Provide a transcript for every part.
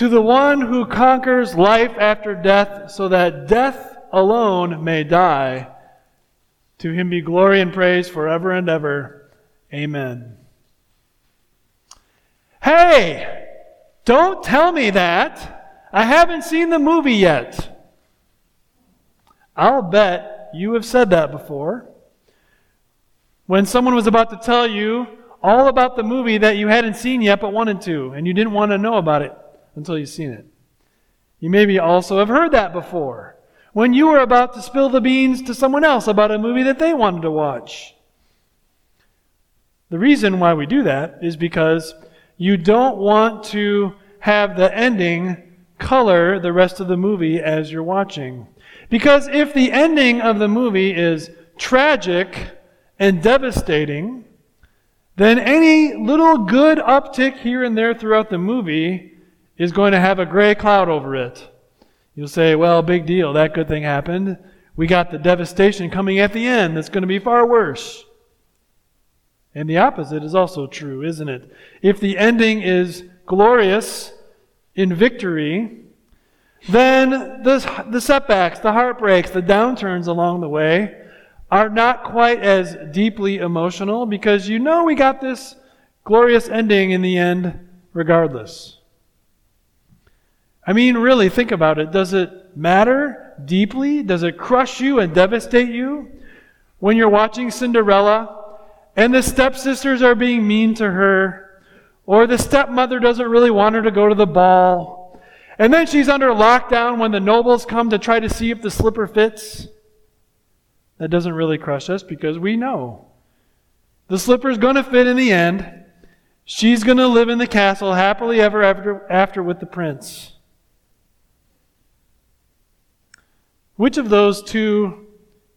To the one who conquers life after death, so that death alone may die, to him be glory and praise forever and ever. Amen. Hey, don't tell me that. I haven't seen the movie yet. I'll bet you have said that before. When someone was about to tell you all about the movie that you hadn't seen yet but wanted to, and you didn't want to know about it until you've seen it. You maybe also have heard that before. When you were about to spill the beans to someone else about a movie that they wanted to watch. The reason why we do that is because you don't want to have the ending color the rest of the movie as you're watching. Because if the ending of the movie is tragic and devastating, then any little good uptick here and there throughout the movie is going to have a gray cloud over it. You'll say, well, big deal. That good thing happened. We got the devastation coming at the end that's going to be far worse. And the opposite is also true, isn't it? If the ending is glorious in victory, then the, the setbacks, the heartbreaks, the downturns along the way are not quite as deeply emotional because you know we got this glorious ending in the end regardless. I mean, really, think about it. Does it matter deeply? Does it crush you and devastate you when you're watching Cinderella and the stepsisters are being mean to her, or the stepmother doesn't really want her to go to the ball, and then she's under lockdown when the nobles come to try to see if the slipper fits? That doesn't really crush us because we know the slipper's going to fit in the end. She's going to live in the castle happily ever after, after with the prince. Which of those two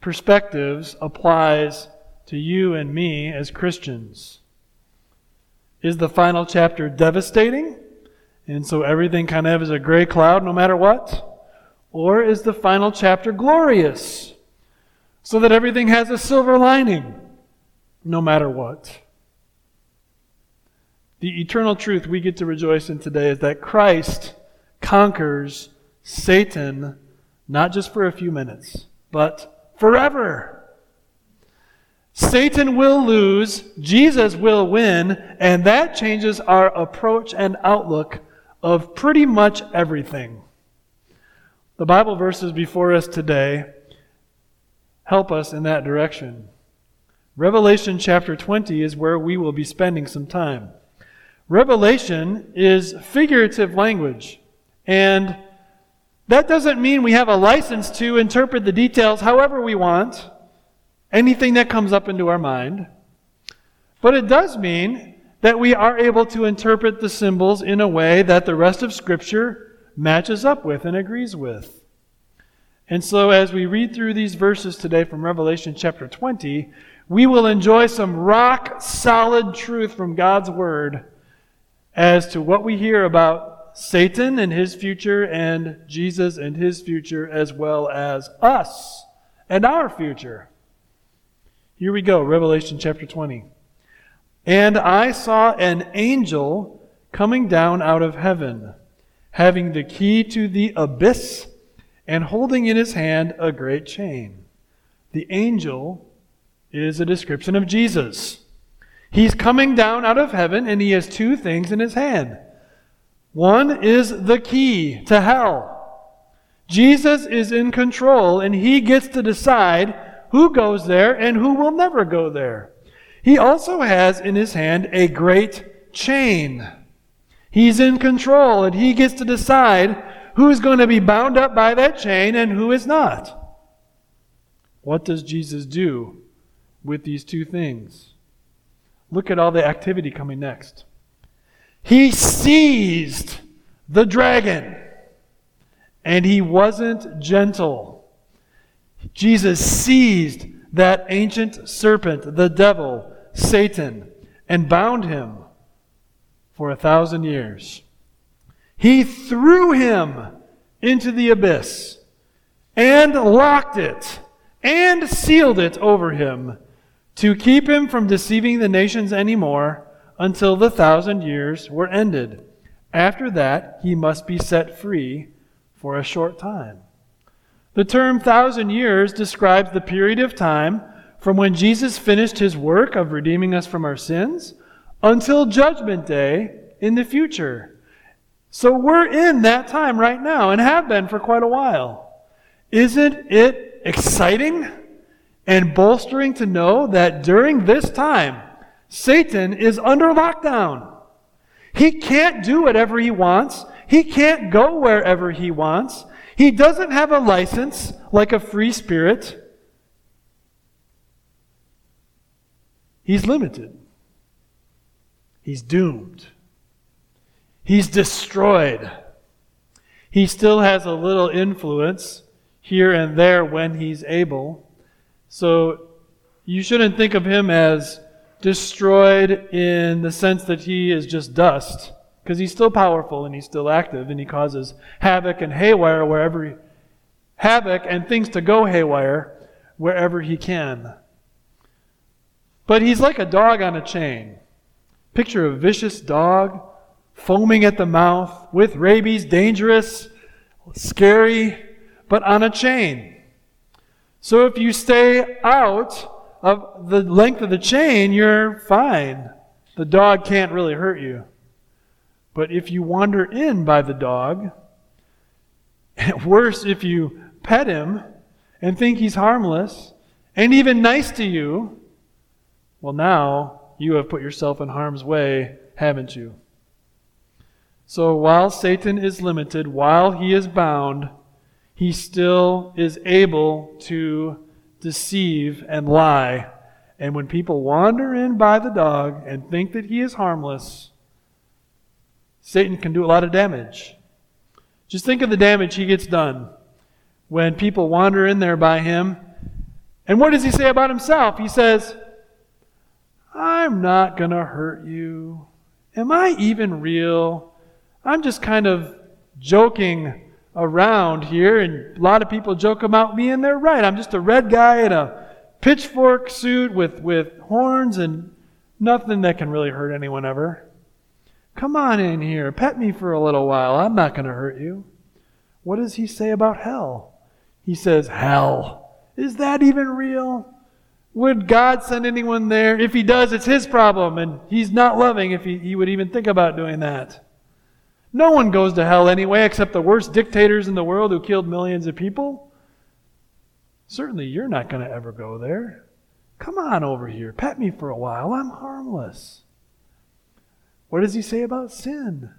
perspectives applies to you and me as Christians? Is the final chapter devastating? And so everything kind of is a gray cloud no matter what? Or is the final chapter glorious? So that everything has a silver lining no matter what? The eternal truth we get to rejoice in today is that Christ conquers Satan not just for a few minutes, but forever. Satan will lose, Jesus will win, and that changes our approach and outlook of pretty much everything. The Bible verses before us today help us in that direction. Revelation chapter 20 is where we will be spending some time. Revelation is figurative language, and that doesn't mean we have a license to interpret the details however we want, anything that comes up into our mind. But it does mean that we are able to interpret the symbols in a way that the rest of Scripture matches up with and agrees with. And so, as we read through these verses today from Revelation chapter 20, we will enjoy some rock solid truth from God's Word as to what we hear about Satan and his future, and Jesus and his future, as well as us and our future. Here we go, Revelation chapter 20. And I saw an angel coming down out of heaven, having the key to the abyss, and holding in his hand a great chain. The angel is a description of Jesus. He's coming down out of heaven, and he has two things in his hand one is the key to hell. Jesus is in control and he gets to decide who goes there and who will never go there. He also has in his hand a great chain. He's in control and he gets to decide who's going to be bound up by that chain and who is not. What does Jesus do with these two things? Look at all the activity coming next. He seized the dragon, and he wasn't gentle. Jesus seized that ancient serpent, the devil, Satan, and bound him for a thousand years. He threw him into the abyss and locked it and sealed it over him to keep him from deceiving the nations anymore until the thousand years were ended. After that, he must be set free for a short time. The term thousand years describes the period of time from when Jesus finished his work of redeeming us from our sins until Judgment Day in the future. So we're in that time right now and have been for quite a while. Isn't it exciting and bolstering to know that during this time, Satan is under lockdown? He can't do whatever he wants. He can't go wherever he wants. He doesn't have a license like a free spirit. He's limited. He's doomed. He's destroyed. He still has a little influence here and there when he's able. So you shouldn't think of him as destroyed in the sense that he is just dust, because he's still powerful and he's still active and he causes havoc and haywire wherever he, havoc and things to go haywire wherever he can. But he's like a dog on a chain. Picture a vicious dog, foaming at the mouth, with rabies, dangerous, scary, but on a chain. So if you stay out of the length of the chain, you're fine. The dog can't really hurt you. But if you wander in by the dog, worse if you pet him and think he's harmless and even nice to you, well, now you have put yourself in harm's way, haven't you? So while Satan is limited, while he is bound, he still is able to deceive and lie. And when people wander in by the dog and think that he is harmless, Satan can do a lot of damage. Just think of the damage he gets done when people wander in there by him. And what does he say about himself? He says, I'm not going to hurt you. Am I even real? I'm just kind of joking around here, and a lot of people joke about me, and they're right. I'm just a red guy in a pitchfork suit with, with horns and nothing that can really hurt anyone ever. Come on in here. Pet me for a little while. I'm not going to hurt you. What does he say about hell? He says, Hell. Is that even real? Would God send anyone there? If he does, it's his problem, and he's not loving if he, he would even think about doing that. No one goes to hell anyway, except the worst dictators in the world who killed millions of people. Certainly, you're not going to ever go there. Come on over here. Pet me for a while. I'm harmless. What does he say about sin?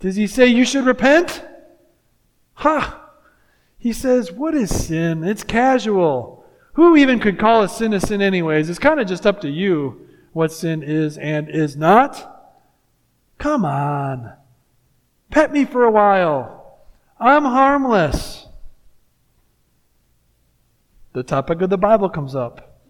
Does he say you should repent? Ha! He says, What is sin? It's casual. Who even could call a sin a sin, anyways? It's kind of just up to you what sin is and is not. Come on. Pet me for a while. I'm harmless. The topic of the Bible comes up.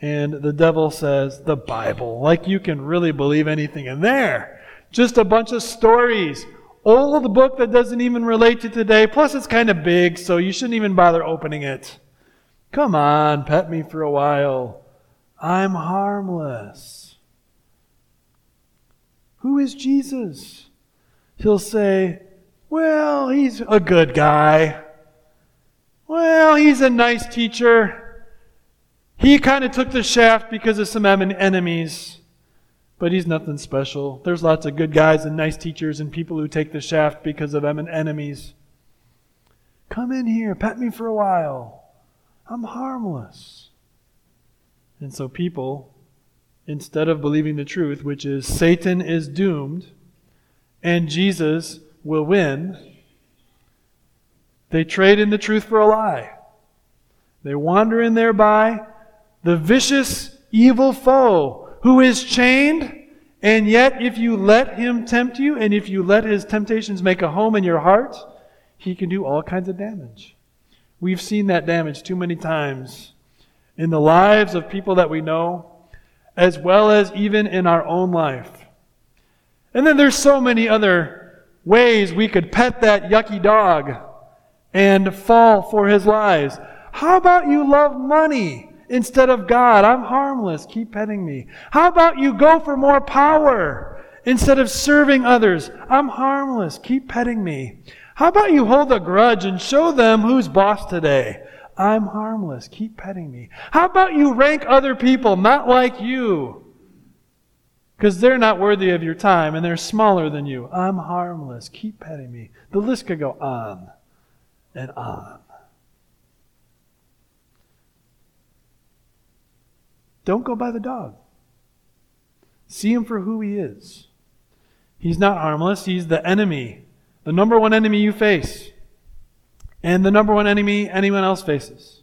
And the devil says, The Bible. Like you can really believe anything in there. Just a bunch of stories. Old book that doesn't even relate to today. Plus, it's kind of big, so you shouldn't even bother opening it. Come on, pet me for a while. I'm harmless. Who is Jesus? He'll say, Well, he's a good guy. Well, he's a nice teacher. He kind of took the shaft because of some enemies, but he's nothing special. There's lots of good guys and nice teachers and people who take the shaft because of enemies. Come in here, pet me for a while. I'm harmless. And so people, instead of believing the truth, which is Satan is doomed and Jesus will win, they trade in the truth for a lie. They wander in thereby the vicious, evil foe who is chained, and yet if you let him tempt you, and if you let his temptations make a home in your heart, he can do all kinds of damage. We've seen that damage too many times in the lives of people that we know, as well as even in our own life. And then there's so many other ways we could pet that yucky dog and fall for his lies. How about you love money instead of God? I'm harmless. Keep petting me. How about you go for more power instead of serving others? I'm harmless. Keep petting me. How about you hold a grudge and show them who's boss today? I'm harmless. Keep petting me. How about you rank other people not like you? Because they're not worthy of your time and they're smaller than you. I'm harmless. Keep petting me. The list could go on and on. Don't go by the dog. See him for who he is. He's not harmless, he's the enemy, the number one enemy you face, and the number one enemy anyone else faces.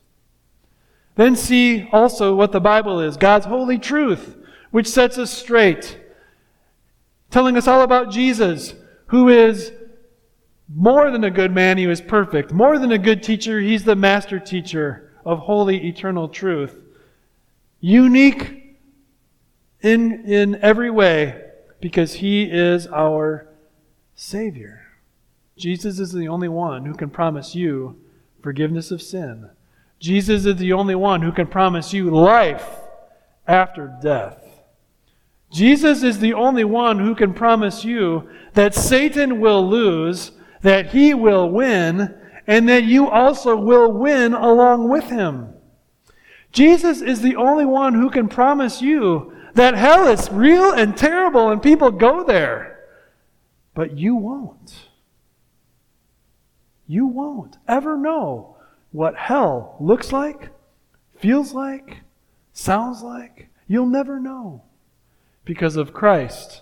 Then see also what the Bible is God's holy truth, which sets us straight, telling us all about Jesus, who is more than a good man, he was perfect. More than a good teacher, he's the master teacher of holy, eternal truth unique in, in every way because he is our Savior. Jesus is the only one who can promise you forgiveness of sin. Jesus is the only one who can promise you life after death. Jesus is the only one who can promise you that Satan will lose, that he will win, and that you also will win along with him. Jesus is the only one who can promise you that hell is real and terrible and people go there. But you won't. You won't ever know what hell looks like, feels like, sounds like. You'll never know because of Christ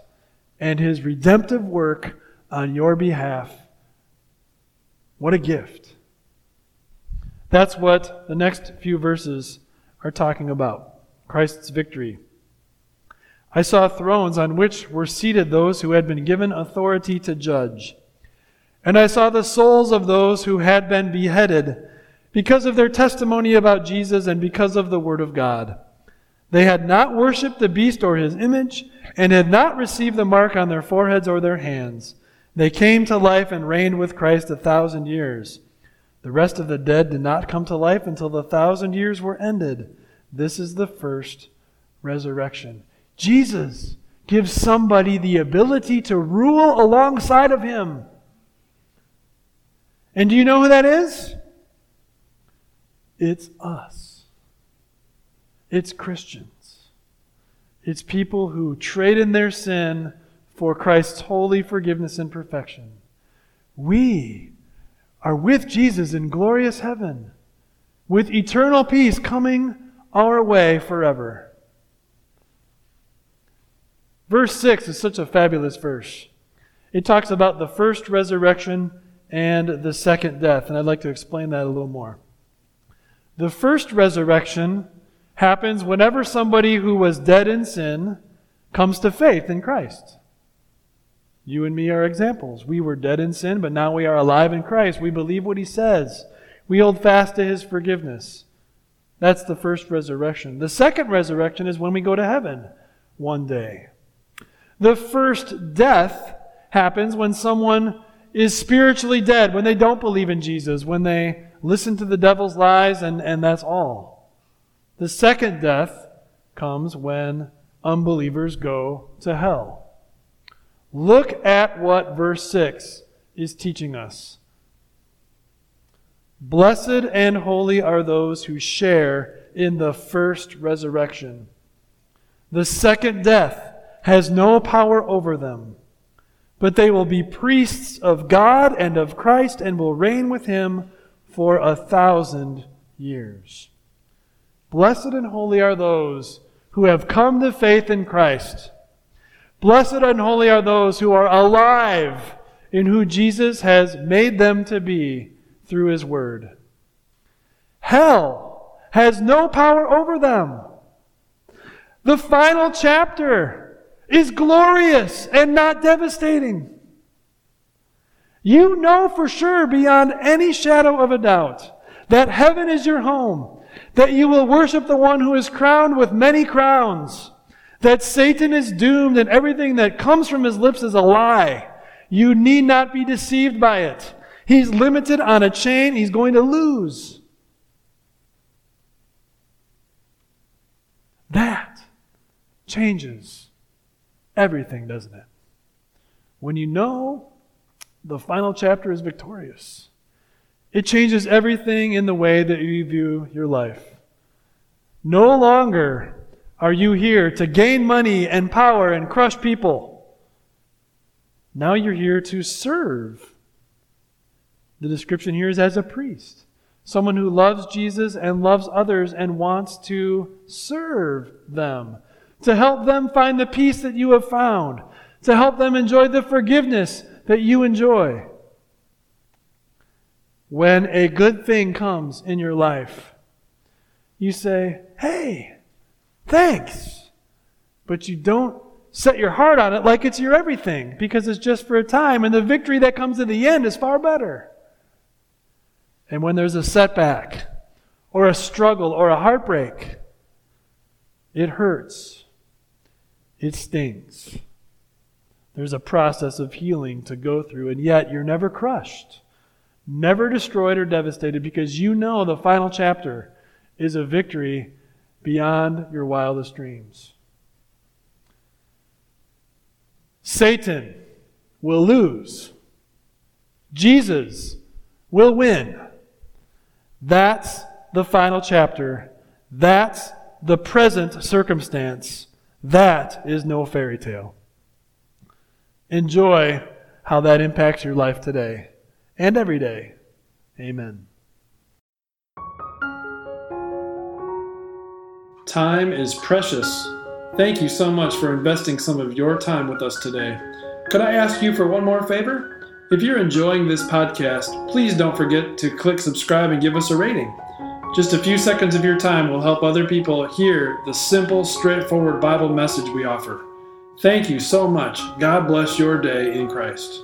and his redemptive work on your behalf. What a gift. That's what the next few verses are talking about Christ's victory. I saw thrones on which were seated those who had been given authority to judge. And I saw the souls of those who had been beheaded because of their testimony about Jesus and because of the Word of God. They had not worshipped the beast or his image, and had not received the mark on their foreheads or their hands. They came to life and reigned with Christ a thousand years. The rest of the dead did not come to life until the thousand years were ended. This is the first resurrection. Jesus gives somebody the ability to rule alongside of him. And do you know who that is? It's us. It's Christians. It's people who trade in their sin for Christ's holy forgiveness and perfection. We are with Jesus in glorious heaven, with eternal peace coming our way forever. Verse 6 is such a fabulous verse. It talks about the first resurrection and the second death, and I'd like to explain that a little more. The first resurrection happens whenever somebody who was dead in sin comes to faith in Christ. You and me are examples. We were dead in sin, but now we are alive in Christ. We believe what he says. We hold fast to his forgiveness. That's the first resurrection. The second resurrection is when we go to heaven one day. The first death happens when someone is spiritually dead, when they don't believe in Jesus, when they listen to the devil's lies, and, and that's all. The second death comes when unbelievers go to hell. Look at what verse 6 is teaching us. Blessed and holy are those who share in the first resurrection. The second death has no power over them, but they will be priests of God and of Christ and will reign with him for a thousand years. Blessed and holy are those who have come to faith in Christ Blessed and holy are those who are alive in who Jesus has made them to be through his word. Hell has no power over them. The final chapter is glorious and not devastating. You know for sure, beyond any shadow of a doubt, that heaven is your home, that you will worship the one who is crowned with many crowns, that Satan is doomed and everything that comes from his lips is a lie. You need not be deceived by it. He's limited on a chain, he's going to lose. That changes everything, doesn't it? When you know the final chapter is victorious, it changes everything in the way that you view your life. No longer are you here to gain money and power and crush people. Now you're here to serve. The description here is as a priest, someone who loves Jesus and loves others and wants to serve them to help them find the peace that you have found, to help them enjoy the forgiveness that you enjoy. When a good thing comes in your life, you say, Hey, thanks. But you don't set your heart on it like it's your everything because it's just for a time, and the victory that comes in the end is far better. And when there's a setback, or a struggle, or a heartbreak, it hurts. It stings. There's a process of healing to go through, and yet you're never crushed, never destroyed or devastated because you know the final chapter is a victory beyond your wildest dreams. Satan will lose. Jesus will win. That's the final chapter. That's the present circumstance. That is no fairy tale. Enjoy how that impacts your life today and every day. Amen. Time is precious. Thank you so much for investing some of your time with us today. Could I ask you for one more favor? If you're enjoying this podcast, please don't forget to click subscribe and give us a rating. Just a few seconds of your time will help other people hear the simple, straightforward Bible message we offer. Thank you so much. God bless your day in Christ.